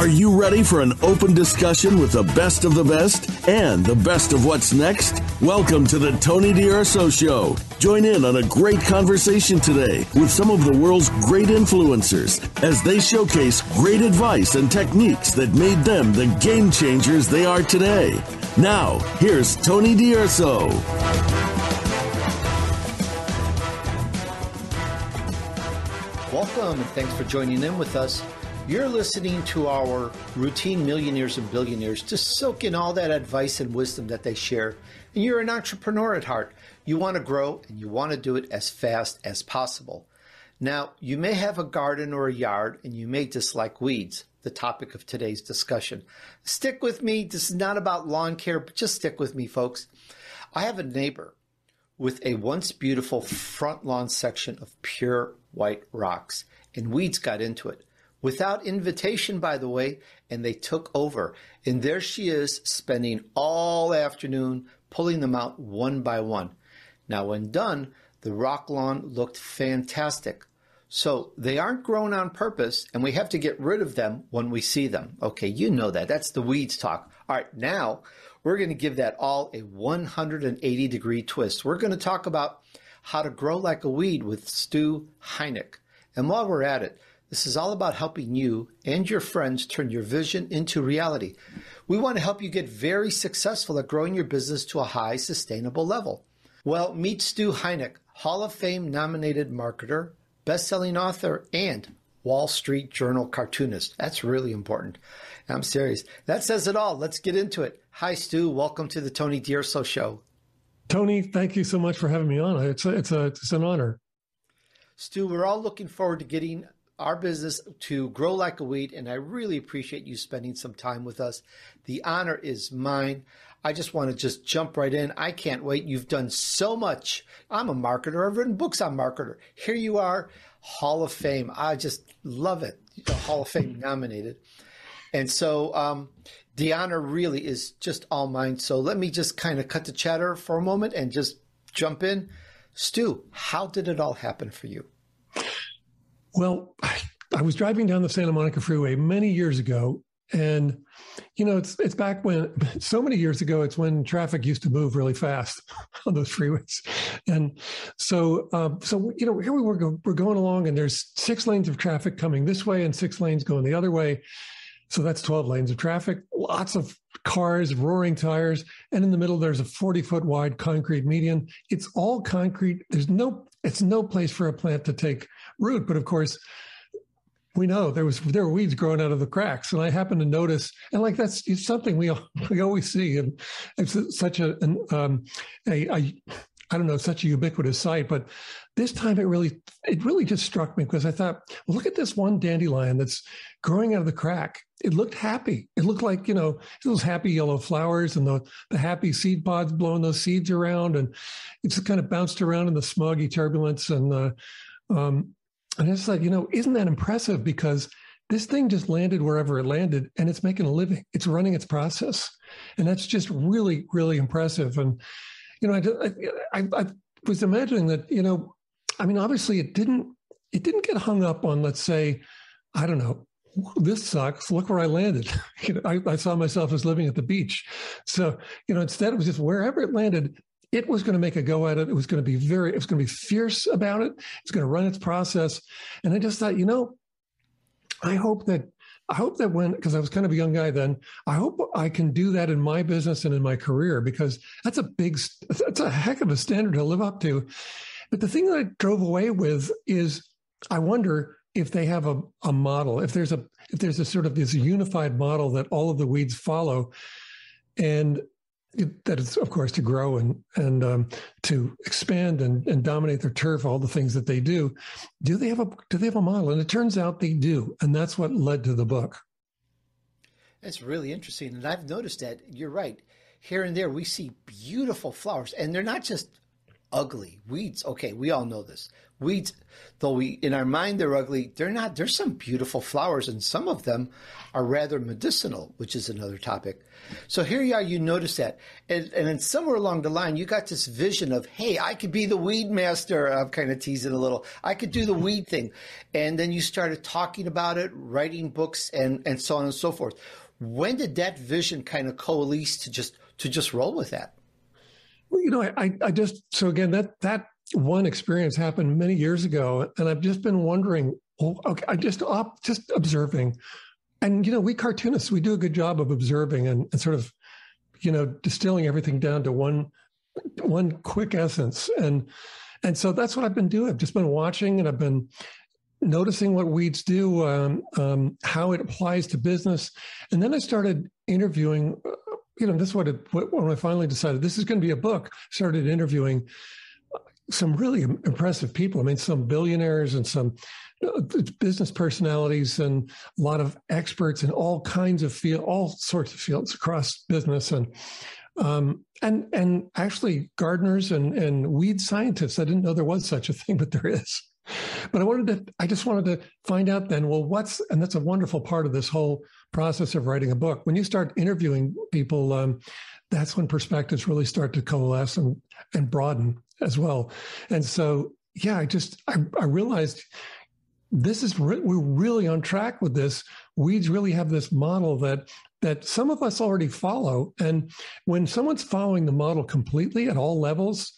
Are you ready for an open discussion with the best of the best and the best of what's next? Welcome to the Tony D'Urso Show. Join in on a great conversation today with some of the world's great influencers as they showcase great advice and techniques that made them the game changers they are today. Now, here's Tony D'Urso. Welcome and thanks for joining in with us. You're listening to our routine millionaires and billionaires to soak in all that advice and wisdom that they share. And you're an entrepreneur at heart. You want to grow and you want to do it as fast as possible. Now, you may have a garden or a yard and you may dislike weeds, the topic of today's discussion. Stick with me. This is not about lawn care, but just stick with me, folks. I have a neighbor with a once beautiful front lawn section of pure white rocks, and weeds got into it without invitation, by the way, and they took over. And there she is spending all afternoon pulling them out one by one. Now, when done, the rock lawn looked fantastic. So they aren't grown on purpose, and we have to get rid of them when we see them. Okay, you know that. That's the weeds talk. All right, now we're going to give that all a 180 degree twist. We're going to talk about how to grow like a weed with Stu Heinecke. And while we're at it, this is all about helping you and your friends turn your vision into reality. We want to help you get very successful at growing your business to a high sustainable level. Well, meet Stu Heinecke, Hall of Fame nominated marketer, best-selling author, and Wall Street Journal cartoonist. That's really important. I'm serious. That says it all. Let's get into it. Hi, Stu. Welcome to the Tony D'Urso Show. Tony, thank you so much for having me on. It's a, it's a, it's an honor. Stu, we're all looking forward to getting our business to grow like a weed, and I really appreciate you spending some time with us. The honor is mine. I just want to just jump right in. I can't wait. You've done so much. I'm a marketer. I've written books on marketer. Here you are, Hall of Fame. I just love it. The Hall of Fame nominated. And so um, the honor really is just all mine. So let me just kind of cut the chatter for a moment and just jump in. Stu, how did it all happen for you? Well, I was driving down the Santa Monica Freeway many years ago, and you know, it's it's back when so many years ago. It's when traffic used to move really fast on those freeways, and so um, so you know, here we were go, we're going along, and there's six lanes of traffic coming this way, and six lanes going the other way. So that's 12 lanes of traffic, lots of cars, roaring tires, and in the middle there's a 40 foot wide concrete median. It's all concrete. There's no it's no place for a plant to take root. But of course, we know there was there were weeds growing out of the cracks, and I happened to notice, and like that's something we we always see, and it's such a an, um, a, a I don't know, such a ubiquitous sight, but this time it really it really just struck me because I thought, look at this one dandelion that's growing out of the crack. It looked happy. It looked like, you know, those happy yellow flowers and the, the happy seed pods blowing those seeds around. And it's kind of bounced around in the smoggy turbulence. And, uh, um, and it's like, you know, isn't that impressive? Because this thing just landed wherever it landed and it's making a living. It's running its process. And that's just really, really impressive. And, you know, I, I, I was imagining that, you know, I mean, obviously it didn't, it didn't get hung up on, let's say, I don't know, this sucks. Look where I landed. you know, I, I, saw myself as living at the beach. So, you know, instead it was just wherever it landed, it was going to make a go at it. It was going to be very, it was going to be fierce about it. It's going to run its process. And I just thought, you know, I hope that, I hope that when, because I was kind of a young guy then, I hope I can do that in my business and in my career because that's a big, that's a heck of a standard to live up to. But the thing that I drove away with is I wonder if they have a, a model, if there's a if there's a sort of this unified model that all of the weeds follow, and that is of course to grow and and um, to expand and, and dominate their turf, all the things that they do. Do they have a do they have a model? And it turns out they do, and that's what led to the book. That's really interesting, and I've noticed that you're right. Here and there, we see beautiful flowers, and they're not just ugly. Weeds, okay, we all know this. Weeds, though we in our mind they're ugly, they're not. There's some beautiful flowers, and some of them are rather medicinal, which is another topic. So here you are, you notice that, and, and then somewhere along the line, you got this vision of, hey, I could be the weed master. I'm kind of teasing a little. I could do the mm-hmm. weed thing, and then you started talking about it, writing books, and and so on and so forth. When did that vision kind of coalesce to just to just roll with that? Well, you know, I, I just so again that that one experience happened many years ago, and I've just been wondering. Well, okay, I just op, just observing, and you know, we cartoonists we do a good job of observing and, and sort of, you know, distilling everything down to one one quick essence, and and so that's what I've been doing. I've just been watching, and I've been noticing what weeds do, um, um, how it applies to business, and then I started interviewing. You know, this is what, it, when I finally decided this is going to be a book. Started interviewing some really impressive people. I mean, some billionaires and some business personalities and a lot of experts in all kinds of field, all sorts of fields across business and um, and and actually gardeners and and weed scientists. I didn't know there was such a thing, but there is. But I wanted to, I just wanted to find out then, well, what's, and that's a wonderful part of this whole process of writing a book. When you start interviewing people, um, that's when perspectives really start to coalesce and, and broaden as well. And so, yeah, I just, I, I realized this is, re- we're really on track with this. Weeds really have this model that, that some of us already follow. And when someone's following the model completely at all levels,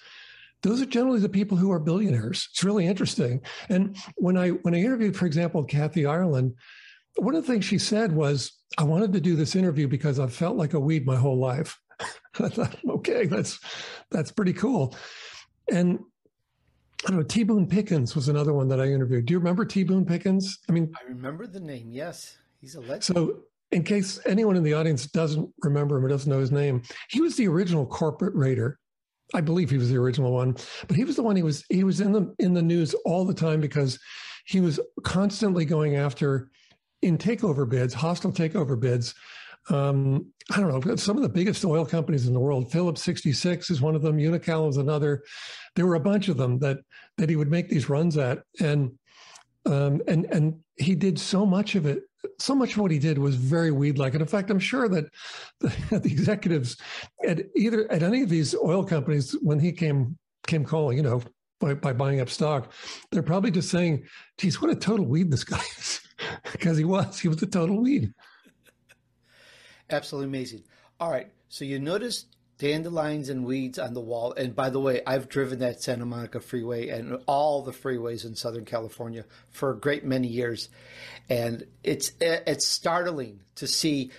those are generally the people who are billionaires. It's really interesting. And when I when I interviewed, for example, Kathy Ireland, one of the things she said was, "I wanted to do this interview because I've felt like a weed my whole life." I thought, okay, that's that's pretty cool. And I don't know, T. Boone Pickens was another one that I interviewed. Do you remember T. Boone Pickens? I mean, I remember the name. Yes, he's a legend. So, in case anyone in the audience doesn't remember him or doesn't know his name, he was the original corporate raider. I believe he was the original one, but he was the one. He was he was in the in the news all the time because he was constantly going after in takeover bids, hostile takeover bids, um, I don't know, some of the biggest oil companies in the world. Phillips 66 is one of them. Unocal is another. There were a bunch of them that that he would make these runs at, and um, and and he did so much of it. So much of what he did was very weed-like, and in fact, I'm sure that the, the executives at either at any of these oil companies, when he came came calling, you know, by, by buying up stock, they're probably just saying, "Geez, what a total weed this guy is," because he was. He was a total weed. Absolutely amazing. All right. So you noticed dandelions and weeds on the wall. And by the way, I've driven that Santa Monica Freeway and all the freeways in Southern California for a great many years. And it's it's startling to see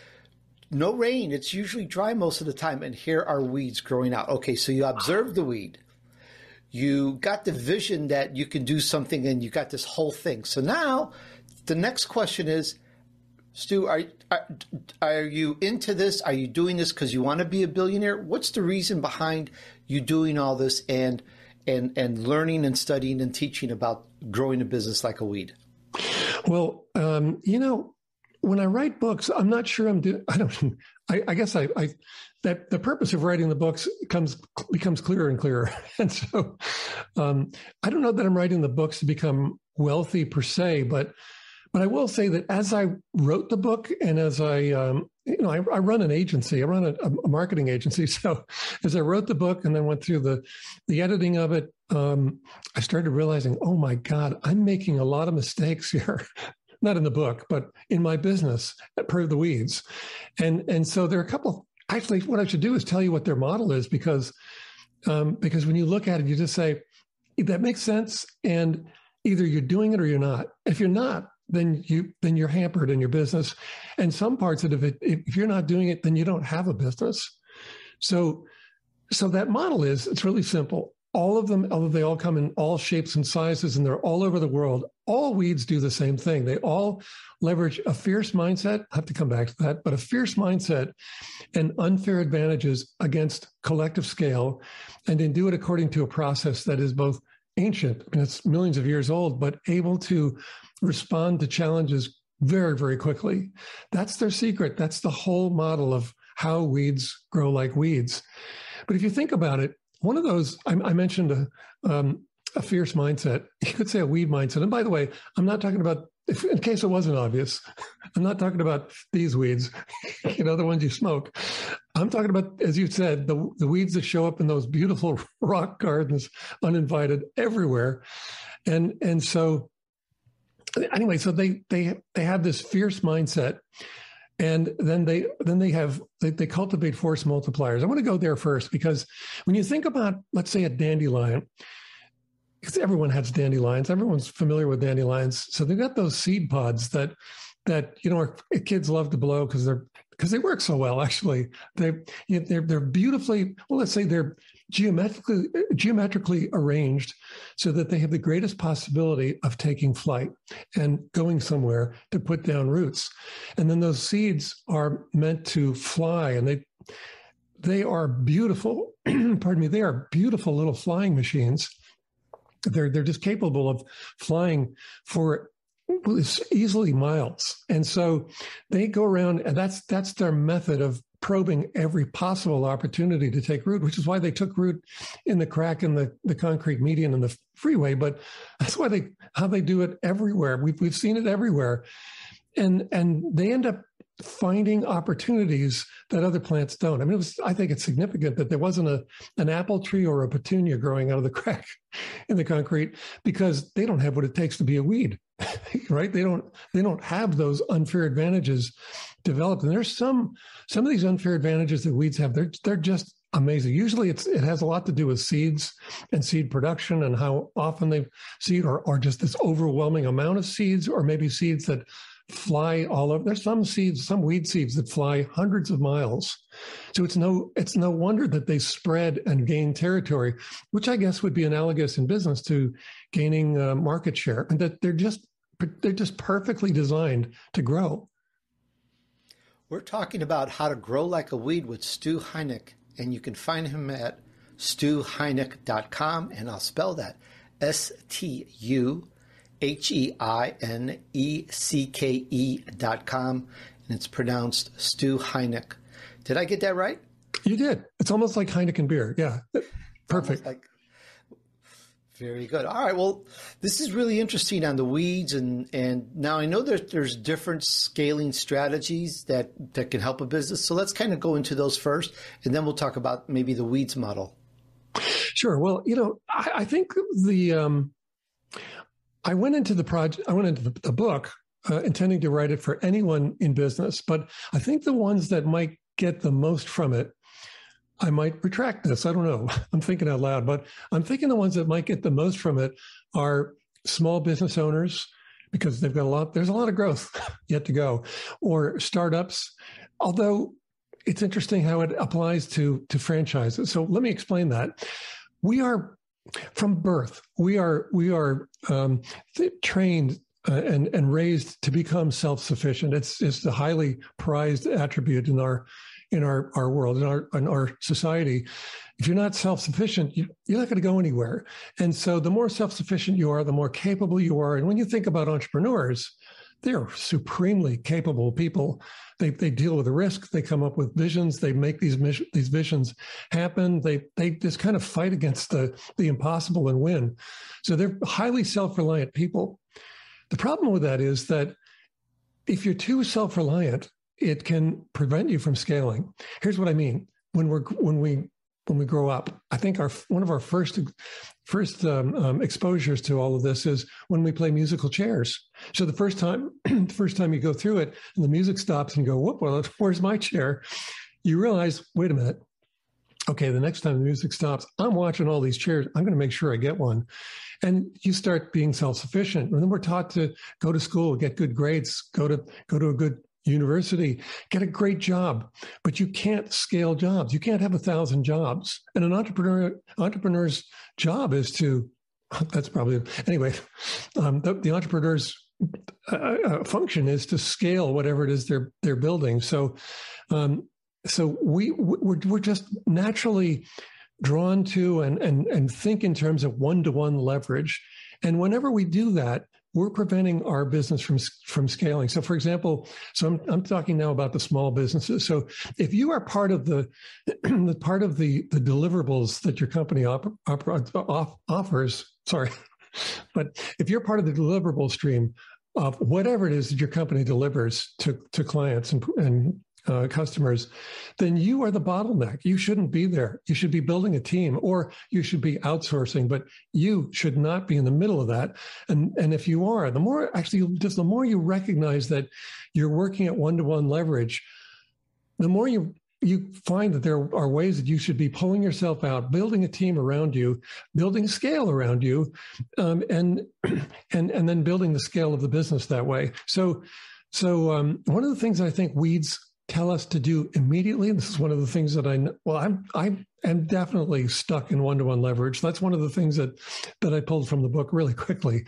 no rain. It's usually dry most of the time. And here are weeds growing out. Okay, so you observe the weed. You got the vision that you can do something and you got this whole thing. So now the next question is Stu, are, are, are you into this? Are you doing this because you want to be a billionaire? What's the reason behind you doing all this and and and learning and studying and teaching about growing a business like a weed? Well, um, you know, when I write books, I'm not sure I'm doing. I don't. I, I guess I, I that the purpose of writing the books comes becomes clearer and clearer, and so um, I don't know that I'm writing the books to become wealthy per se, but but I will say that as I wrote the book and as I, um, you know, I, I, run an agency, I run a, a, marketing agency. So as I wrote the book and then went through the, the editing of it, um, I started realizing, oh my God, I'm making a lot of mistakes here. Not in the book, but in my business Per the Weeds. And, and so there are a couple, actually, what I should do is tell you what their model is because, um, because when you look at it, you just say, that makes sense. And either you're doing it or you're not. If you're not, then you then you're hampered in your business. And some parts of it, if you're not doing it, then you don't have a business. So, so that model is it's really simple. All of them, although they all come in all shapes and sizes, and they're all over the world. All weeds do the same thing. They all leverage a fierce mindset. I have to come back to that, but a fierce mindset and unfair advantages against collective scale, and then do it according to a process that is both ancient, I mean, it's millions of years old, but able to respond to challenges very, very quickly. That's their secret. That's the whole model of how weeds grow like weeds. But if you think about it, one of those I, I mentioned a, um, a fierce mindset. You could say a weed mindset. And by the way, I'm not talking about if, in case it wasn't obvious, I'm not talking about these weeds, you know, the ones you smoke. I'm talking about, as you said, the, the weeds that show up in those beautiful rock gardens, uninvited everywhere. And, and so anyway, so they, they, they have this fierce mindset and then they then they have they, they, cultivate force multipliers i want to go there first because when you think about let's say a dandelion because everyone has dandelions. Everyone's familiar with dandelions. So they've got those seed pods that that you know kids love to blow because they're because they work so well. Actually, they they're they're beautifully well. Let's say they're geometrically geometrically arranged so that they have the greatest possibility of taking flight and going somewhere to put down roots. And then those seeds are meant to fly, and they they are beautiful. pardon me. They are beautiful little flying machines they're they're just capable of flying for easily miles, and so they go around, and that's that's their method of probing every possible opportunity to take root, which is why they took root in the crack in the, the concrete median and the freeway. But that's why they how they do it everywhere. We've we've seen it everywhere, and and they end up finding opportunities that other plants don't. I mean, was, I think it's significant that there wasn't a, an apple tree or a petunia growing out of the crack in the concrete because they don't have what it takes to be a weed, right? They don't, they don't have those unfair advantages developed. And there's some, some of these unfair advantages that weeds have, they're, they're just amazing. Usually it's, it has a lot to do with seeds and seed production and how often they seed or, or just this overwhelming amount of seeds or maybe seeds that fly all over. There's some seeds, some weed seeds that fly hundreds of miles. So it's no it's no wonder that they spread and gain territory, which I guess would be analogous in business to gaining uh, market share, and that they're just they're just perfectly designed to grow. We're talking about how to grow like a weed with Stu Heinecke, and you can find him at stuheinecke.com, and I'll spell that S T U H E I N E C K E dot com, and it's pronounced Stu Heinecke. Did I get that right? You did. It's almost like Heineken beer. Yeah, perfect. Like, very good. All right. Well, this is really interesting on the weeds, and and now I know that there's different scaling strategies that that can help a business. So let's kind of go into those first, and then we'll talk about maybe the weeds model. Sure. Well, you know, I, I think the um, I went into the project, I went into the, the book uh, intending to write it for anyone in business, but I think the ones that might get the most from it, I might retract this. I don't know. I'm thinking out loud, but I'm thinking the ones that might get the most from it are small business owners because they've got a lot, there's a lot of growth yet to go, or startups. Although it's interesting how it applies to, to franchises. So let me explain that. We are from birth, we are we are um, trained uh, and and raised to become self sufficient. It's it's the highly prized attribute in our in our our world in our in our society. If you're not self sufficient, you, you're not going to go anywhere. And so, the more self sufficient you are, the more capable you are. And when you think about entrepreneurs, they're supremely capable people. They, they deal with the risk. They come up with visions. They make these mission, these visions happen. They they just kind of fight against the the impossible and win. So they're highly self reliant people. The problem with that is that if you're too self reliant, it can prevent you from scaling. Here's what I mean. When we're when we when we grow up. I think our one of our first first um, um, exposures to all of this is when we play musical chairs. So the first time, the first time you go through it, and the music stops, and you go, "Whoop! Well, where's my chair?" You realize, wait a minute. Okay, the next time the music stops, I'm watching all these chairs. I'm going to make sure I get one. And you start being self-sufficient. And then we're taught to go to school, get good grades, go to go to a good university, get a great job, but you can't scale jobs. You can't have a thousand jobs. And an entrepreneur entrepreneur's job is to that's probably anyway. Um, the, the, entrepreneur's uh, uh, function is to scale whatever it is they're they're building. So, um, so we we're, we're just naturally drawn to and and and think in terms of one to one leverage And whenever we do that, we're preventing our business from from scaling. So, for example, so I'm, I'm talking now about the small businesses. So, if you are part of the, the part of the the deliverables that your company op, op, off, offers, sorry, but if you're part of the deliverable stream of whatever it is that your company delivers to to clients and, and uh, customers, then you are the bottleneck. You shouldn't be there. You should be building a team or you should be outsourcing, but you should not be in the middle of that. And, and if you are, the more actually, just the more you recognize that you're working at one to one leverage, the more you you find that there are ways that you should be pulling yourself out, building a team around you, building scale around you, um, and and and then building the scale of the business that way. So, so um, one of the things I think weeds tell us to do immediately. This is one of the things that I well, I'm I am definitely stuck in one to one leverage. That's one of the things that that I pulled from the book really quickly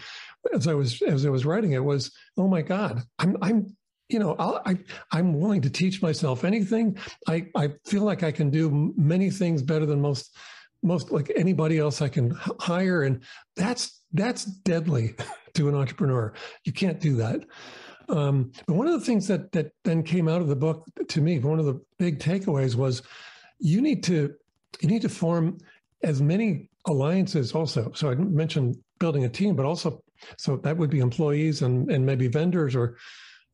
as I was as I was writing it was oh my god I'm I'm you know I'll, I I'm willing to teach myself anything. I I feel like I can do many things better than most most like anybody else I can hire and that's that's deadly to an entrepreneur. You can't do that. Um, but one of the things that that then came out of the book to me, one of the big takeaways was you need to you need to form as many alliances also. So I mentioned building a team, but also so that would be employees and and maybe vendors or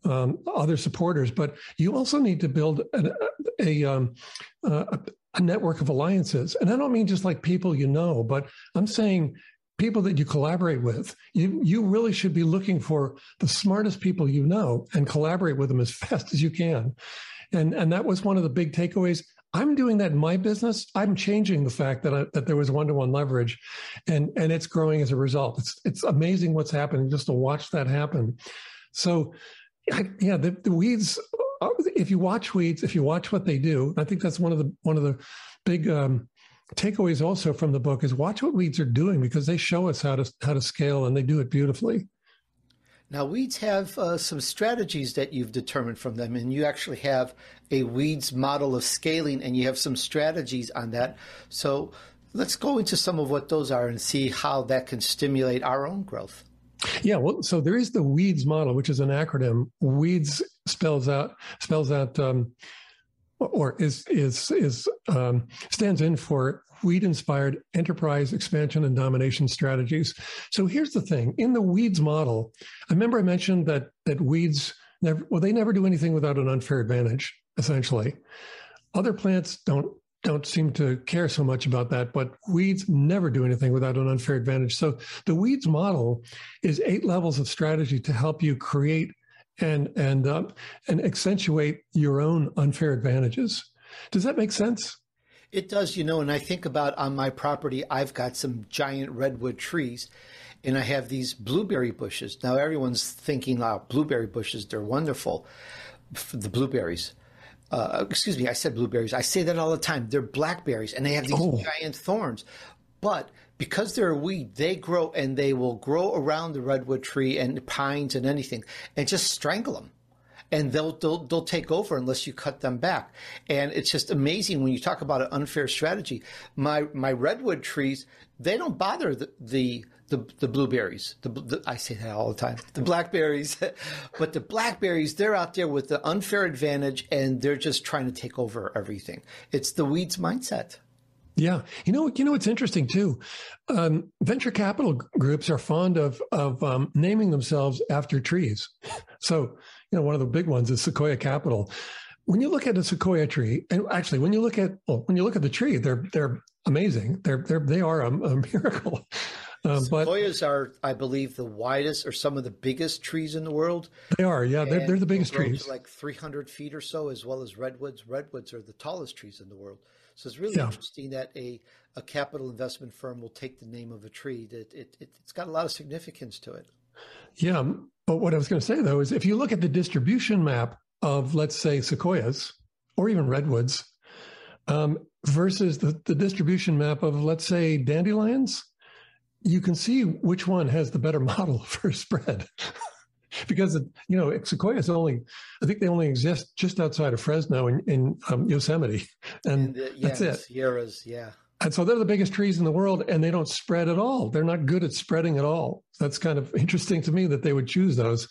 um, other supporters. But you also need to build an, a, um, a a network of alliances, and I don't mean just like people you know, but I'm saying people that you collaborate with. You, you really should be looking for the smartest people you know and collaborate with them as fast as you can. And, and that was one of the big takeaways. I'm doing that in my business. I'm changing the fact that I, that there was one to one leverage, and and it's growing as a result. It's it's amazing what's happening just to watch that happen. So, I, yeah, the, the weeds. If you watch weeds, if you watch what they do, I think that's one of the one of the big um, takeaways also from the book is watch what weeds are doing because they show us how to how to scale and they do it beautifully. Now, weeds have uh, some strategies that you've determined from them, and you actually have a weeds model of scaling, and you have some strategies on that. So, let's go into some of what those are and see how that can stimulate our own growth. Yeah, well, so there is the weeds model, which is an acronym. Weeds spells out spells out um, or is is is um, stands in for weed inspired enterprise expansion and domination strategies. So here's the thing: in the weeds model, I remember I mentioned that that weeds never well they never do anything without an unfair advantage. Essentially, other plants don't don't seem to care so much about that, but weeds never do anything without an unfair advantage. So the weeds model is eight levels of strategy to help you create and and uh, and accentuate your own unfair advantages. Does that make sense? It does, you know. And I think about on my property, I've got some giant redwood trees, and I have these blueberry bushes. Now everyone's thinking, "Oh, blueberry bushes, they're wonderful." The blueberries. Uh, excuse me, I said blueberries. I say that all the time. They're blackberries, and they have these oh. giant thorns. But because they're a weed, they grow and they will grow around the redwood tree and pines and anything and just strangle them. And they'll, they'll, they'll take over unless you cut them back. And it's just amazing when you talk about an unfair strategy. My, my redwood trees, they don't bother the, the, the, the blueberries. The, the, I say that all the time. The blackberries, but the blackberries, they're out there with the unfair advantage and they're just trying to take over everything. It's the weeds mindset. Yeah, you know, you know, it's interesting too. Um, venture capital groups are fond of of um, naming themselves after trees. So, you know, one of the big ones is Sequoia Capital. When you look at a sequoia tree, and actually, when you look at well, when you look at the tree, they're they're amazing. They're they're they are a, a miracle. Um, Sequoias are, I believe, the widest or some of the biggest trees in the world. They are, yeah. They're, they're the biggest trees. like 300 feet or so, as well as redwoods. Redwoods are the tallest trees in the world. So it's really yeah. interesting that a, a capital investment firm will take the name of a tree. That it, it, it's got a lot of significance to it. Yeah, but what I was going to say though is if you look at the distribution map of let's say sequoias or even redwoods um, versus the, the distribution map of let's say dandelions, you can see which one has the better model for spread. because you know sequoias only i think they only exist just outside of fresno in, in um, yosemite and, and the, yeah, that's it sierras yeah and so they're the biggest trees in the world and they don't spread at all. They're not good at spreading at all. That's kind of interesting to me that they would choose those.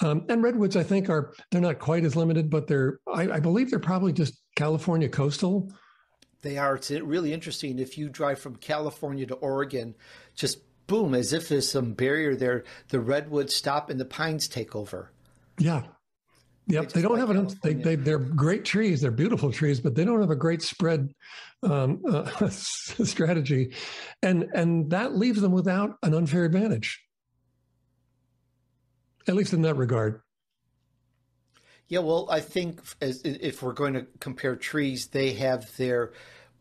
Um, and redwoods, I think, are they're not quite as limited, but they're I, I believe they're probably just California coastal. They are. It's really interesting. If you drive from California to Oregon, just boom, as if there's some barrier there, the redwoods stop and the pines take over. Yeah, Yep, they, they don't have enough. They, they they're great trees. They're beautiful trees, but they don't have a great spread um, uh, strategy, and and that leaves them without an unfair advantage. At least in that regard. Yeah, well, I think as, if we're going to compare trees, they have their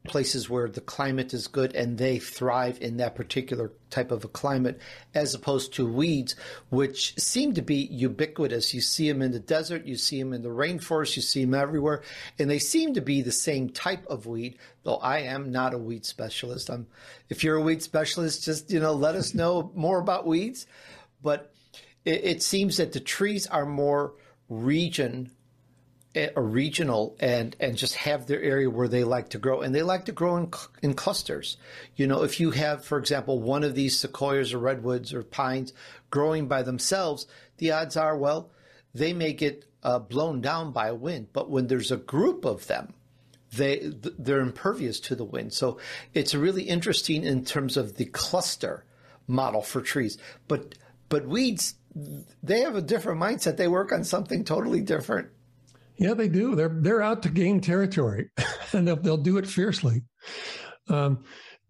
places where the climate is good and they thrive in that particular type of a climate, as opposed to weeds, which seem to be ubiquitous. You see them in the desert, you see them in the rainforest, you see them everywhere, and they seem to be the same type of weed. Though I am not a weed specialist. I'm, if you're a weed specialist, just you know, let us know more about weeds. But it, it seems that the trees are more region a regional and and just have their area where they like to grow. And they like to grow in in clusters. You know if you have for example one of these sequoias or redwoods or pines growing by themselves the odds are well they may get uh, blown down by a wind. But when there's a group of them they they're impervious to the wind. So it's really interesting in terms of the cluster model for trees. But but weeds they have a different mindset. They work on something totally different yeah, they do. They're they're out to gain territory, and they'll they'll do it fiercely. Um,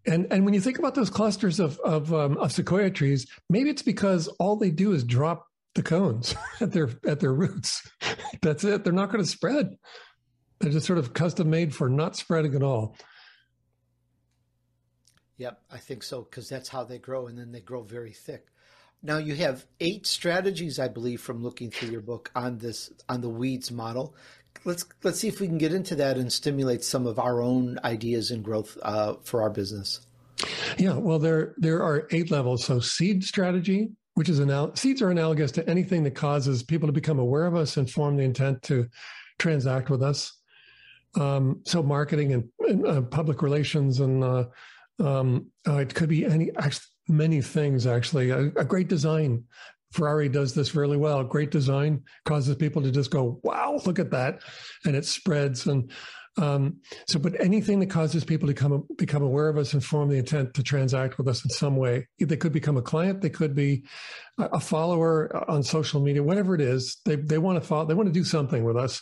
and and when you think about those clusters of of, um, of sequoia trees, maybe it's because all they do is drop the cones at their at their roots. That's it. They're not going to spread. They're just sort of custom made for not spreading at all. Yep, I think so because that's how they grow, and then they grow very thick. Now you have eight strategies, I believe, from looking through your book on this on the weeds model. Let's let's see if we can get into that and stimulate some of our own ideas and growth uh, for our business. Yeah, well, there there are eight levels. So seed strategy, which is anal- seeds are analogous to anything that causes people to become aware of us and form the intent to transact with us. Um, so marketing and, and uh, public relations and uh, um, uh, it could be any many things actually. A, a, great design. Ferrari does this really well. Great design causes people to just go, "Wow, look at that," and it spreads. And um, so, but anything that causes people to come become aware of us and form the intent to transact with us in some way, they could become a client, they could be a follower on social media, whatever it is. They they want to follow, they want to do something with us.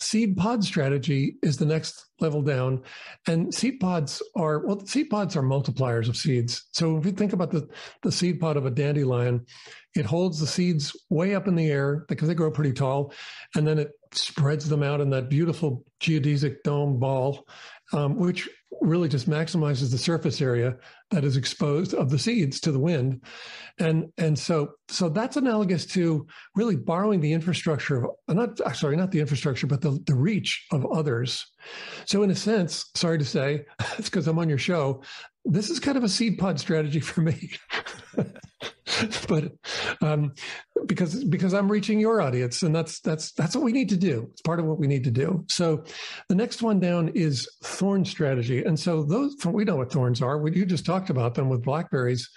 Seed pod strategy is the next level down, and seed pods are well, seed pods are multipliers of seeds. So if you think about the the seed pod of a dandelion, it holds the seeds way up in the air because they grow pretty tall, and then it spreads them out in that beautiful geodesic dome ball, um, which really just maximizes the surface area that is exposed of the seeds to the wind. And and so so that's analogous to really borrowing the infrastructure of not sorry not the infrastructure but the, the reach of others. So in a sense sorry to say it's because i'm on your show this is kind of a seed pod strategy for me but um, because because I'm reaching your audience, and that's that's that's what we need to do. It's part of what we need to do. So, the next one down is thorn strategy, and so those we know what thorns are. We, you just talked about them with blackberries.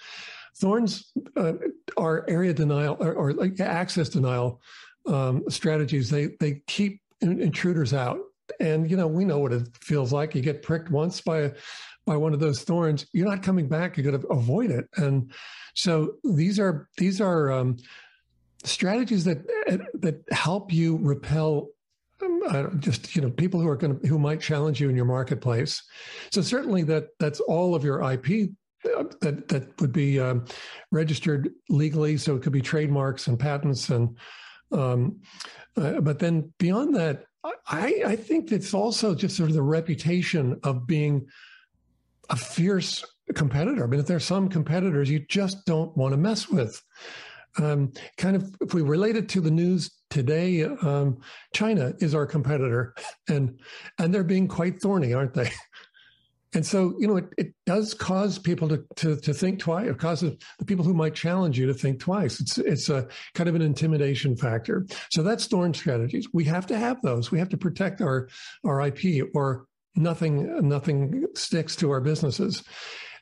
Thorns uh, are area denial or, or like access denial um, strategies. They they keep intruders out, and you know we know what it feels like. You get pricked once by a by one of those thorns, you're not coming back. You're going to avoid it. And so these are these are um, strategies that that help you repel um, just you know people who are going to who might challenge you in your marketplace. So certainly that that's all of your IP uh, that that would be um, registered legally. So it could be trademarks and patents and. Um, uh, but then beyond that, I, I think it's also just sort of the reputation of being a fierce competitor. I mean, if there's some competitors you just don't want to mess with. Um, kind of, if we relate it to the news today, um, China is our competitor, and and they're being quite thorny, aren't they? And so, you know, it, it does cause people to, to, to think twice. It causes the people who might challenge you to think twice. It's it's a kind of an intimidation factor. So that's thorn strategies. We have to have those. We have to protect our our IP, or nothing nothing sticks to our businesses.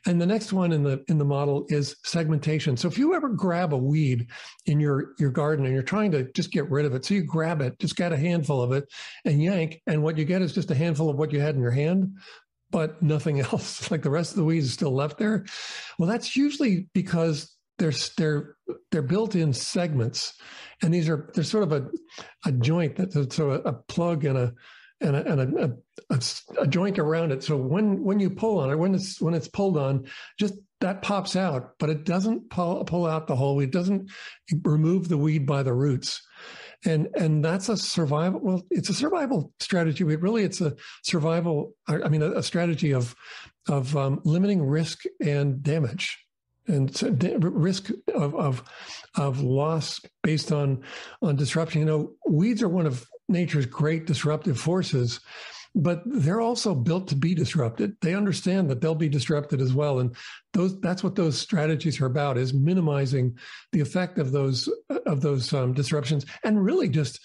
And the next one in the in the model is segmentation. So if you ever grab a weed in your your garden and you're trying to just get rid of it, so you grab it, just get a handful of it and yank, and what you get is just a handful of what you had in your hand, but nothing else. Like the rest of the weeds is still left there. Well, that's usually because they're they're they're built in segments, and these are they're sort of a a joint that's so a, a plug and a and a, and a, a, a, joint around it. So when when you pull on it, when it's when it's pulled on, just that pops out, but it doesn't pull pull out the whole weed. It doesn't remove the weed by the roots. And and that's a survival. Well, it's a survival strategy. But really, it's a survival. I mean, a, a strategy of of um, limiting risk and damage and so risk of, of of loss based on on disruption. You know, weeds are one of nature's great disruptive forces, but they're also built to be disrupted. They understand that they'll be disrupted as well, and those that's what those strategies are about: is minimizing the effect of those of those um, disruptions, and really just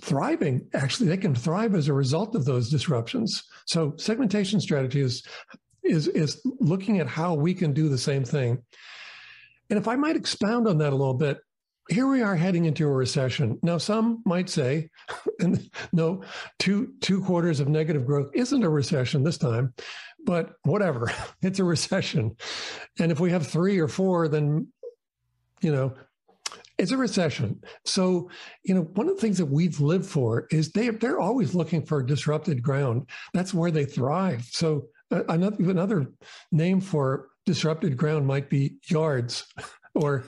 thriving. Actually, they can thrive as a result of those disruptions. So, segmentation strategy is is is looking at how we can do the same thing. And if I might expound on that a little bit, here we are heading into a recession. Now, some might say, no, two two quarters of negative growth isn't a recession this time, but whatever, it's a recession. And if we have three or four, then you know, it's a recession. So, you know, one of the things that we've lived for is they they're always looking for disrupted ground. That's where they thrive. So, uh, another another name for disrupted ground might be yards or,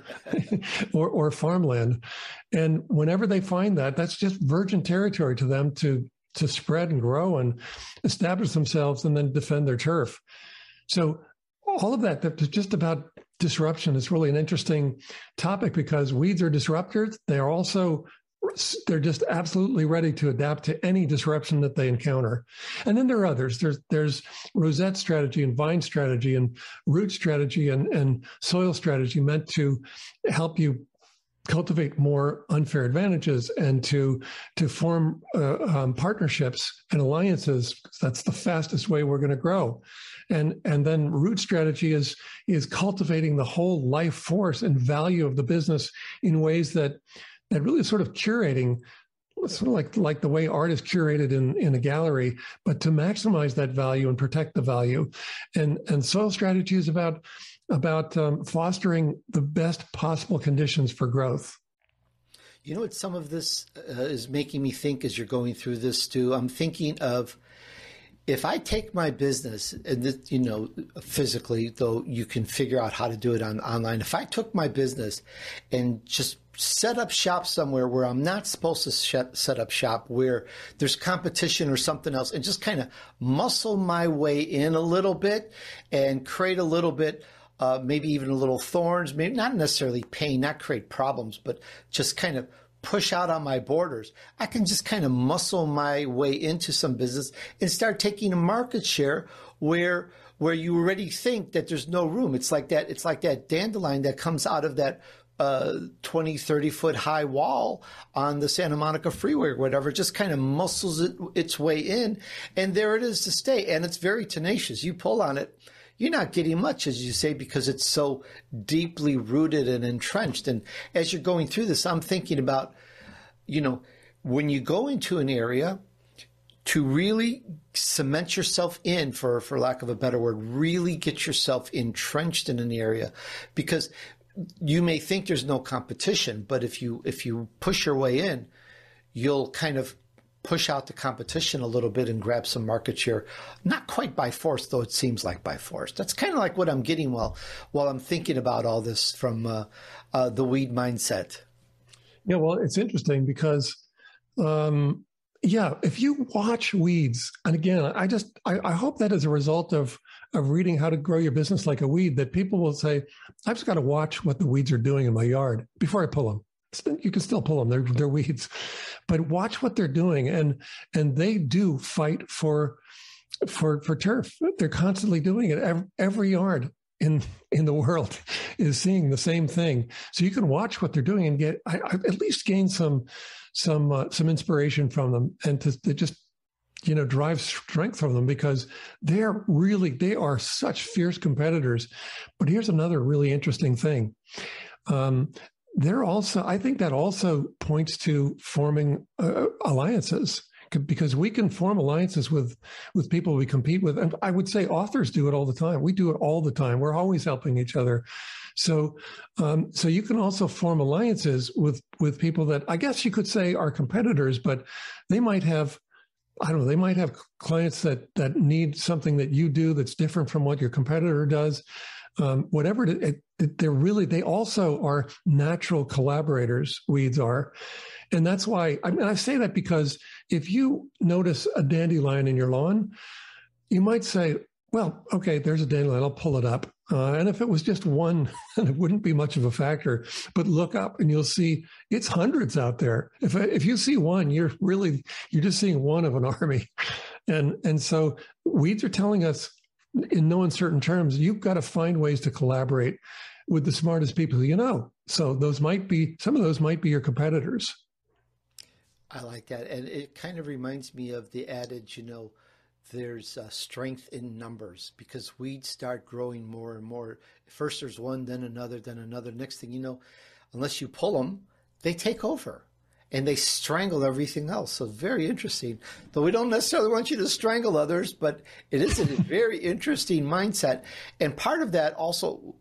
or or farmland. And whenever they find that that's just virgin territory to them to to spread and grow and establish themselves and then defend their turf. So all of that that's just about disruption is really an interesting topic because weeds are disruptors. They are also they're just absolutely ready to adapt to any disruption that they encounter. And then there are others. There's there's rosette strategy and vine strategy and root strategy and, and soil strategy meant to help you cultivate more unfair advantages and to to form uh, um, partnerships and alliances that's the fastest way we're going to grow and and then root strategy is is cultivating the whole life force and value of the business in ways that that really sort of curating sort of like like the way art is curated in in a gallery but to maximize that value and protect the value. And and soil strategy is about about um, fostering the best possible conditions for growth. You know what some of this uh, is making me think as you're going through this stu? I'm thinking of if I take my business, and this, you know, physically, though you can figure out how to do it on online. If I took my business and just set up shop somewhere where I'm not supposed to set up shop, where there's competition or something else, and just kind of muscle my way in a little bit and create a little bit, uh, maybe even a little thorns, maybe not necessarily pain, not create problems, but just kind of push out on my borders. I can just kind of muscle my way into some business and start taking a market share where where you already think that there's no room. It's like that. It's like that dandelion that comes out of that uh, 20, 30 foot high wall on the Santa Monica Freeway or whatever, just kind of muscles it, its way in. And there it is to stay. And it's very tenacious. You pull on it, you're not getting much, as you say, because it's so deeply rooted and entrenched. And as you're going through this, I'm thinking about, you know, when you go into an area, to really cement yourself in, for for lack of a better word, really get yourself entrenched in an area, because you may think there's no competition, but if you if you push your way in, you'll kind of push out the competition a little bit and grab some market share. Not quite by force, though it seems like by force. That's kind of like what I'm getting while while I'm thinking about all this from uh, uh, the weed mindset. Yeah, well, it's interesting because, um, yeah, if you watch weeds, and again, I just I, I hope that as a result of of reading how to grow your business like a weed, that people will say, I've just got to watch what the weeds are doing in my yard before I pull them you can still pull them. They're they're weeds, but watch what they're doing, and and they do fight for for for turf. They're constantly doing it. Every, every yard in in the world is seeing the same thing. So you can watch what they're doing and get I, I, at least gain some some uh, some inspiration from them, and to, to just you know drive strength from them because they're really they are such fierce competitors. But here's another really interesting thing. Um, they're also i think that also points to forming uh, alliances because we can form alliances with with people we compete with. And i would say authors do it all the time. We do it all the time. We're always helping each other. So um, so you can also form alliances with with people that i guess you could say are competitors but they might have I don't know. They might have clients that that need something that you do that's different from what your competitor does. Um, whatever it, it, they're really, they also are natural collaborators. Weeds are, and that's why I mean I say that because if you notice a dandelion in your lawn, you might say, "Well, okay, there's a dandelion. I'll pull it up." Uh, and if it was just one, it wouldn't be much of a factor. But look up and you'll see it's hundreds out there. If if you see one, you're really you're just seeing one of an army. And and so weeds are telling us in no uncertain terms, you've got to find ways to collaborate with the smartest people you know. So those might be some of those might be your competitors. I like that, and it kind of reminds me of the adage, you know there's uh, strength in numbers because weeds start growing more and more. First there's one, then another, then another. Next thing you know, unless you pull them, they take over and they strangle everything else. So very interesting. Though we don't necessarily want you to strangle others, but it is a very interesting mindset. And part of that also,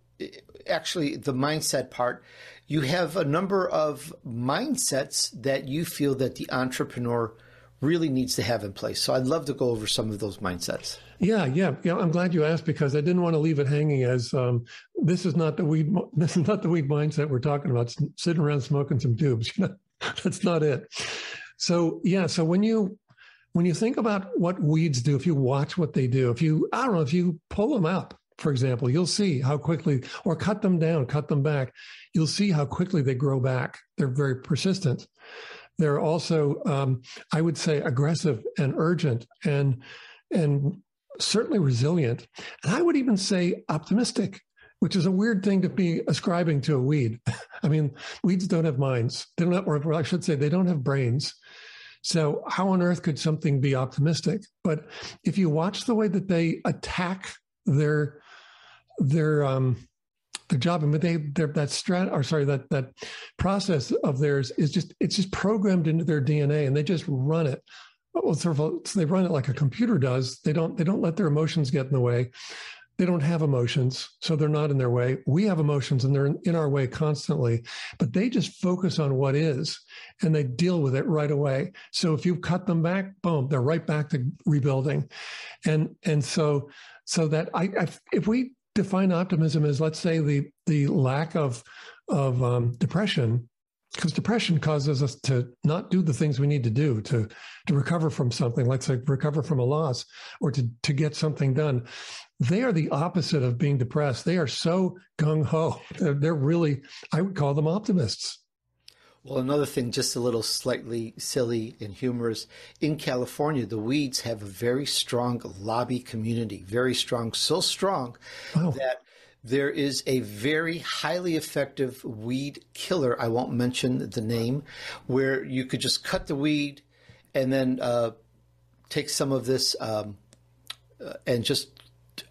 actually, the mindset part, you have a number of mindsets that you feel that the entrepreneur really needs to have in place. So I'd love to go over some of those mindsets. Yeah, yeah, yeah. I'm glad you asked because I didn't want to leave it hanging as um, this is not the weed. This is not the weed mindset we're talking about. Sitting around smoking some tubes. That's not it. So yeah. So when you when you think about what weeds do, if you watch what they do, if you I don't know, if you pull them up, for example, you'll see how quickly, or cut them down, cut them back. You'll see how quickly they grow back. They're very persistent. They're also, um, I would say, aggressive and urgent and and certainly resilient. And I would even say optimistic, which is a weird thing to be ascribing to a weed. I mean, weeds don't have minds. They don't have, or I should say, they don't have brains. So how on earth could something be optimistic? But if you watch the way that they attack their their um, job. I mean, they that strat or sorry that that process of theirs is just it's just programmed into their DNA, and they just run it. Well, sort of, so they run it like a computer does. They don't they don't let their emotions get in the way. They don't have emotions, so they're not in their way. We have emotions, and they're in, in our way constantly. But they just focus on what is, and they deal with it right away. So if you cut them back, boom, they're right back to rebuilding, and and so so that I, I if we define optimism as, let's say, the the lack of of um, depression, because depression causes us to not do the things we need to do to to recover from something, let's say recover from a loss or to to get something done. They are the opposite of being depressed. They are so gung ho. They're, they're really, I would call them optimists. Well, another thing, just a little slightly silly and humorous. In California, the weeds have a very strong lobby community, very strong, so strong wow. that there is a very highly effective weed killer. I won't mention the name, where you could just cut the weed and then uh, take some of this um, uh, and just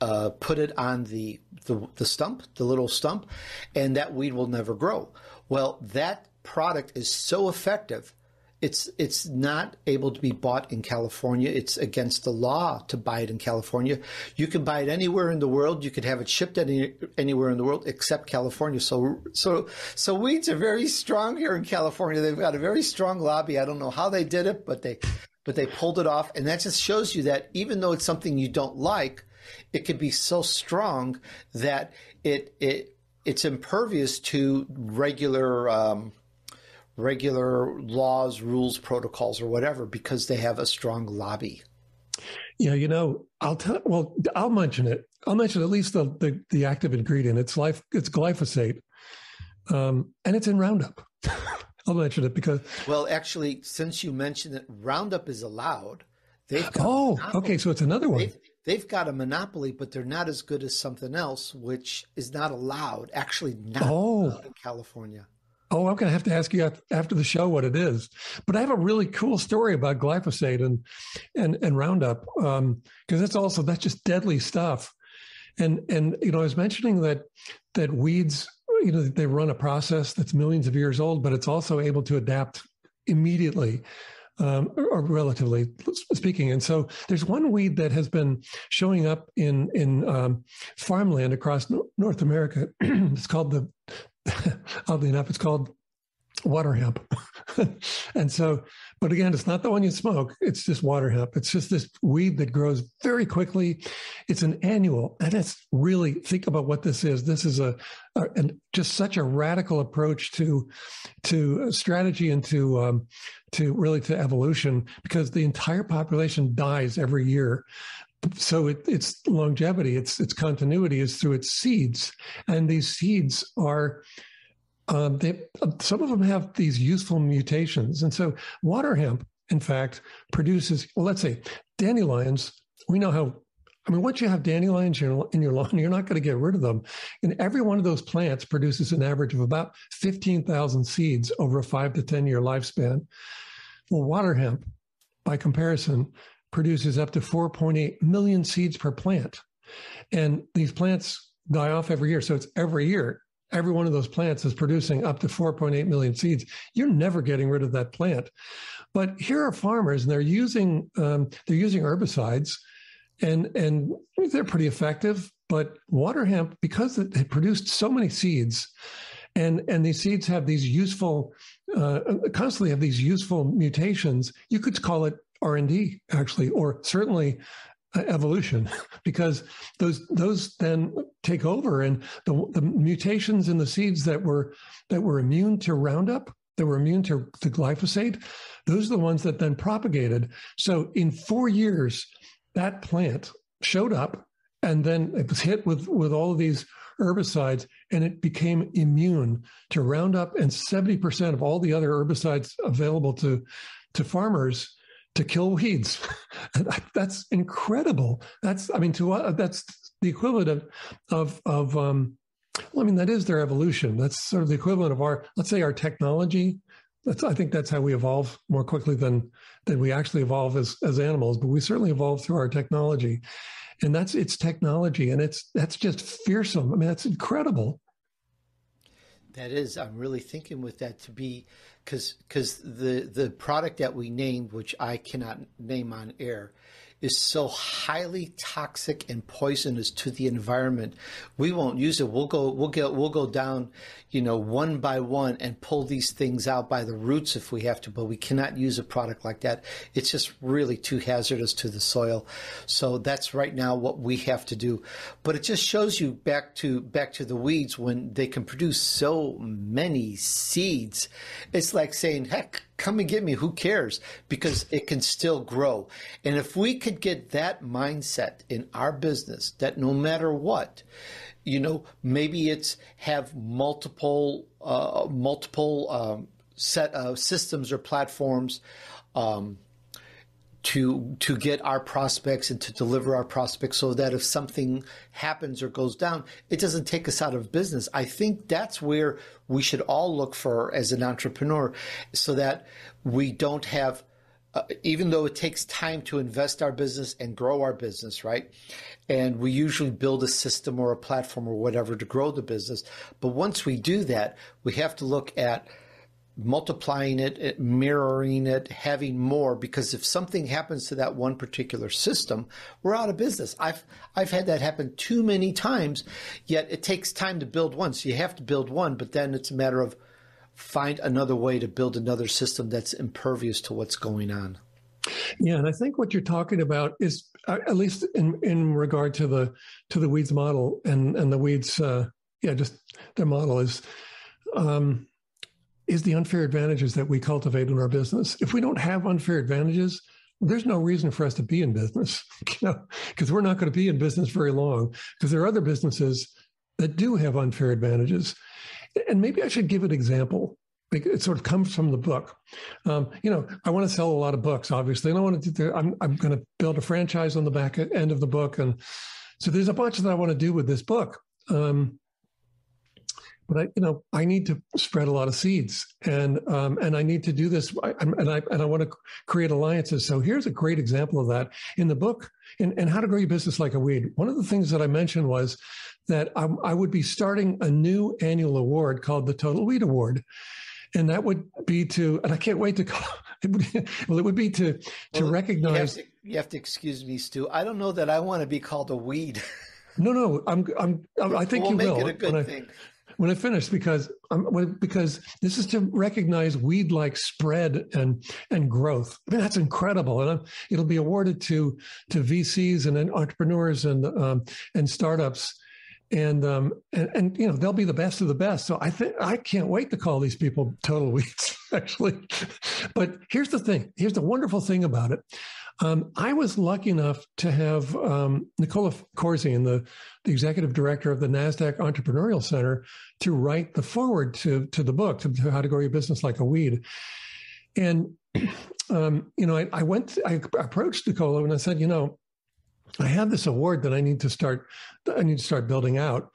uh, put it on the, the the stump, the little stump, and that weed will never grow. Well, that product is so effective it's it's not able to be bought in California. It's against the law to buy it in California. You can buy it anywhere in the world. You could have it shipped any, anywhere in the world except California. So so so weeds are very strong here in California. They've got a very strong lobby. I don't know how they did it, but they but they pulled it off, and that just shows you that even though it's something you don't like, it can be so strong that it it it's impervious to regular. Um, regular laws, rules, protocols, or whatever because they have a strong lobby. Yeah, you know, I'll tell. Well, I'll mention it. I'll mention at least the the, the active ingredient. It's life. It's glyphosate, um, and it's in Roundup. I'll mention it because. Well, actually, since you mentioned that Roundup is allowed, they've got. Oh, okay. So it's another one. They've, they've, got a monopoly, but they're not as good as something else, which is not allowed. Actually, not oh. in California. Oh, I'm going to have to ask you after the show what it is. But I have a really cool story about glyphosate and and and Roundup because um, that's also that's just deadly stuff. And and you know, I was mentioning that that weeds, you know, they run a process that's millions of years old, but it's also able to adapt immediately. Um, or relatively speaking. And so there's one weed that has been showing up in in um, farmland across North America. it's called the oddly enough, it's called water hemp. and so, but again, it's not the one you smoke. It's just water hemp. It's just this weed that grows very quickly. It's an annual. And it's really think about what this is. This is a, a and just such a radical approach to, to strategy and to, um, to really to evolution because the entire population dies every year so it, its longevity, its its continuity is through its seeds, and these seeds are. Um, they, some of them have these useful mutations, and so water hemp, in fact, produces. Well, let's say dandelions. We know how I mean, once you have dandelions in your lawn, you're not going to get rid of them. And every one of those plants produces an average of about 15,000 seeds over a five to 10 year lifespan. Well, water hemp, by comparison, produces up to 4.8 million seeds per plant. And these plants die off every year. So it's every year. Every one of those plants is producing up to 4.8 million seeds. You're never getting rid of that plant. But here are farmers, and they're using um, they're using herbicides, and and they're pretty effective. But water hemp, because it produced so many seeds, and and these seeds have these useful uh, constantly have these useful mutations. You could call it r&d actually or certainly uh, evolution because those those then take over and the, the mutations in the seeds that were that were immune to roundup that were immune to, glyphosate those are the ones that then propagated. So in four years that plant showed up and then it was hit with with all of these herbicides and it became immune to roundup and 70% of all the other herbicides available to to farmers to kill weeds. that's incredible. That's, I mean, to uh, that's the equivalent of, of, of, um, well, I mean, that is their evolution. That's sort of the equivalent of our, let's say, our technology. That's, I think that's how we evolve more quickly than than we actually evolve as as animals. But we certainly evolve through our technology, and that's it's technology, and it's that's just fearsome. I mean, that's incredible. That is, I'm really thinking with that to be because because the the product that we named, which I cannot name on air, is so highly toxic and poisonous to the environment. We won't use it. We'll go we'll get we'll go down, you know, one by one and pull these things out by the roots if we have to, but we cannot use a product like that. It's just really too hazardous to the soil. So that's right now what we have to do. But it just shows you back to back to the weeds when they can produce so many seeds. It's like saying, heck, come and get me. Who cares? Because it can still grow. And if we could get that mindset in our business, that no matter what, you know, maybe it's have multiple, uh, multiple um, set of systems or platforms. Um, to to get our prospects and to deliver our prospects so that if something happens or goes down it doesn't take us out of business. I think that's where we should all look for as an entrepreneur so that we don't have uh, even though it takes time to invest our business and grow our business right? And we usually build a system or a platform or whatever to grow the business. But once we do that we have to look at multiplying it, mirroring it, having more. Because if something happens to that one particular system, we're out of business. I've I've had that happen too many times. Yet it takes time to build one, so you have to build one. But then it's a matter of find another way to build another system that's impervious to what's going on. Yeah, and I think what you're talking about is, uh, at least in in regard to the to the weeds model and and the weeds, uh, yeah, just their model is. Um, is the unfair advantages that we cultivate in our business. If we don't have unfair advantages, there's no reason for us to be in business, you know, because we're not going to be in business very long because there are other businesses that do have unfair advantages. And maybe I should give an example. It sort of comes from the book. Um, you know, I want to sell a lot of books, obviously, and I want to. Do, I'm I'm going to build a franchise on the back end of the book, and so there's a bunch that I want to do with this book. Um, but I, you know, I need to spread a lot of seeds, and um, and I need to do this, and I and I want to create alliances. So here's a great example of that in the book, in, in How to Grow Your Business Like a Weed. One of the things that I mentioned was that I, I would be starting a new annual award called the Total Weed Award, and that would be to, and I can't wait to call. It would, well, it would be to to well, recognize. You have to, you have to excuse me, Stu. I don't know that I want to be called a weed. No, no, I'm, I'm, I think we'll you make will. It a good when thing. I, when I finish, because I'm, because this is to recognize weed-like spread and and growth. I mean, that's incredible, and I'm, it'll be awarded to to VCs and entrepreneurs and um, and startups. And, um, and and you know they'll be the best of the best. So I think I can't wait to call these people total weeds, actually. but here's the thing. Here's the wonderful thing about it. Um, I was lucky enough to have um, Nicola Corzine, the, the executive director of the NASDAQ Entrepreneurial Center, to write the foreword to, to the book, to, to How to Grow Your Business Like a Weed. And, um, you know, I, I went, I approached Nicola and I said, you know, I have this award that I need to start, I need to start building out.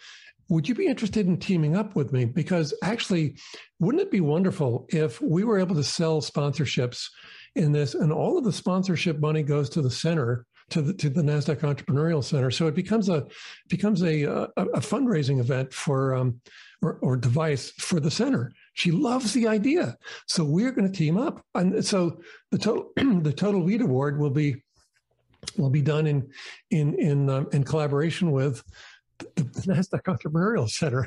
Would you be interested in teaming up with me? Because actually, wouldn't it be wonderful if we were able to sell sponsorships in this, and all of the sponsorship money goes to the center, to the to the Nasdaq Entrepreneurial Center. So it becomes a becomes a a, a fundraising event for um, or, or device for the center. She loves the idea, so we're going to team up, and so the total the Total Weed Award will be will be done in in in um, in collaboration with NASDAQ Entrepreneurial Center,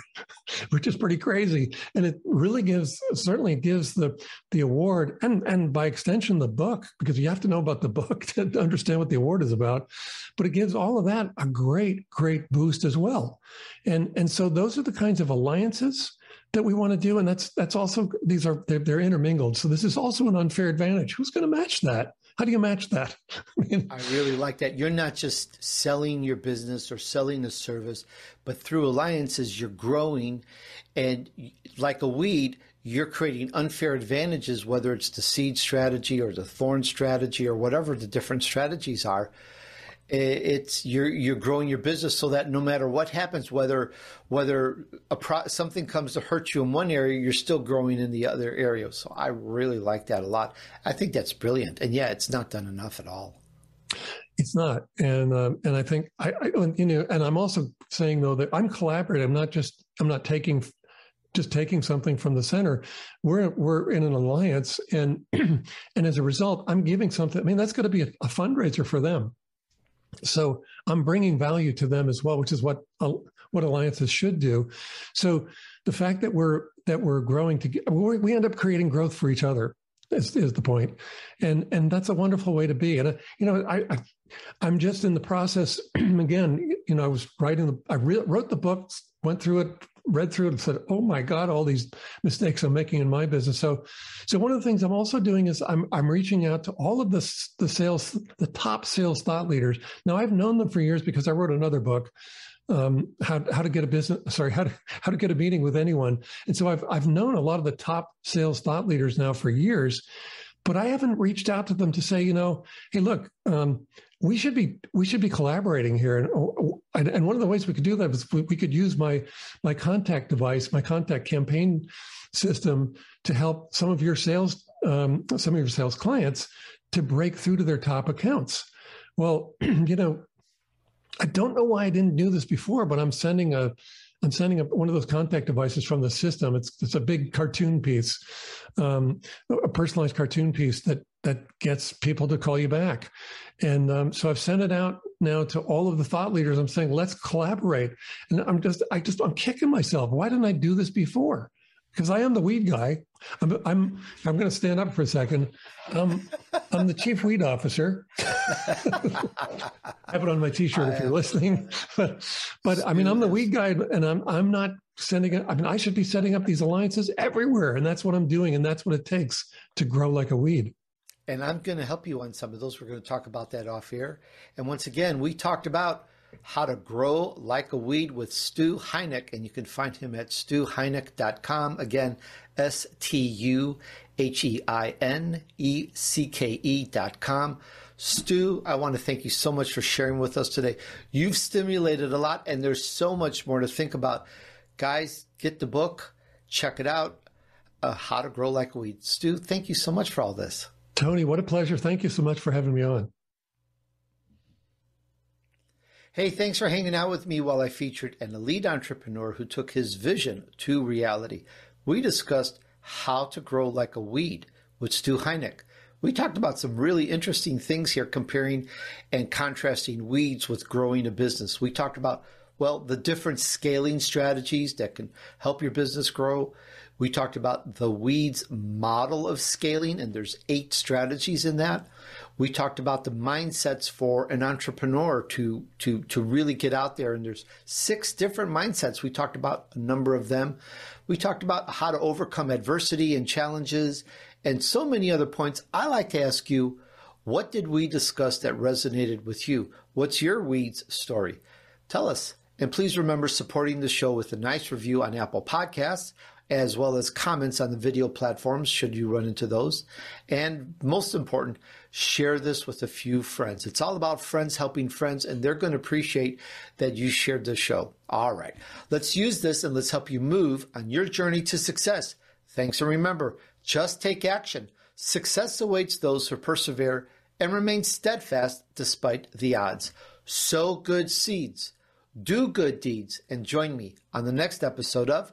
which is pretty crazy. And it really gives, certainly gives the, the award and, and by extension, the book, because you have to know about the book to understand what the award is about. But it gives all of that a great, great boost as well. And, and so those are the kinds of alliances that we want to do. And that's, that's also, these are, they're, they're intermingled. So this is also an unfair advantage. Who's going to match that? How do you match that? I, mean, I really like that. You're not just selling your business or selling a service, but through alliances, you're growing. And like a weed, you're creating unfair advantages, whether it's the seed strategy or the thorn strategy or whatever the different strategies are it's you're you're growing your business so that no matter what happens, whether whether pro, something comes to hurt you in one area, you're still growing in the other area. So I really like that a lot. I think that's brilliant, and yeah, it's not done enough at all. It's not, and um, and I think I, I you know, and I'm also saying though that I'm collaborative. I'm not just I'm not taking just taking something from the center. We're we're in an alliance, and and as a result, I'm giving something. I mean, that's going to be a, a fundraiser for them. So I'm bringing value to them as well, which is what what alliances should do. So the fact that we're that we're growing together, we end up creating growth for each other. Is, is the point, and and that's a wonderful way to be. And uh, you know, I, I I'm just in the process. again, you know, I was writing the I re- wrote the book, went through it read through it and said, "Oh my God, all these mistakes I'm making in my business." So, so one of the things I'm also doing is I'm I'm reaching out to all of the the sales the top sales thought leaders. Now I've known them for years because I wrote another book. Um, how how to get a business sorry how to how to get a meeting with anyone and so I've I've known a lot of the top sales thought leaders now for years but I haven't reached out to them to say, you know, hey, look, um, we should be we should be collaborating here and, and, and one of the ways we could do that is we, we could use my my contact device my contact campaign system to help some of your sales um, some of your sales clients to break through to their top accounts well you know i don't know why i didn't do this before but i'm sending a I'm sending up one of those contact devices from the system. It's it's a big cartoon piece, um, a personalized cartoon piece that that gets people to call you back. And um, so I've sent it out now to all of the thought leaders. I'm saying let's collaborate. And I'm just I just I'm kicking myself. Why didn't I do this before? because I am the weed guy. I'm I'm I'm going to stand up for a second. Um, I'm the chief weed officer. I have it on my T-shirt if you're listening. But but I mean, I'm the weed guy, and I'm I'm not sending. it. I mean, I should be setting up these alliances everywhere, and that's what I'm doing, and that's what it takes to grow like a weed. And I'm going to help you on some of those. We're going to talk about that off air. And once again, we talked about how to Grow Like a Weed with Stu Heinecke, and you can find him at stuheinecke.com. Again, S T U H E I N E C K E.com. Stu, I want to thank you so much for sharing with us today. You've stimulated a lot, and there's so much more to think about. Guys, get the book, check it out. Uh, How to Grow Like a Weed. Stu, thank you so much for all this. Tony, what a pleasure. Thank you so much for having me on. Hey, thanks for hanging out with me while I featured an elite entrepreneur who took his vision to reality. We discussed how to grow like a weed with Stu Heinecke. We talked about some really interesting things here, comparing and contrasting weeds with growing a business. We talked about, well, the different scaling strategies that can help your business grow. We talked about the weeds model of scaling, and there's eight strategies in that. We talked about the mindsets for an entrepreneur to to to really get out there, and there's six different mindsets. We talked about a number of them. We talked about how to overcome adversity and challenges, and so many other points. I like to ask you, what did we discuss that resonated with you? What's your weeds story? Tell us. And please remember supporting the show with a nice review on Apple Podcasts as well as comments on the video platforms should you run into those. And most important, share this with a few friends. It's all about friends helping friends, and they're going to appreciate that you shared the show. All right, let's use this and let's help you move on your journey to success. Thanks, and remember, just take action. Success awaits those who persevere and remain steadfast despite the odds. Sow good seeds, do good deeds, and join me on the next episode of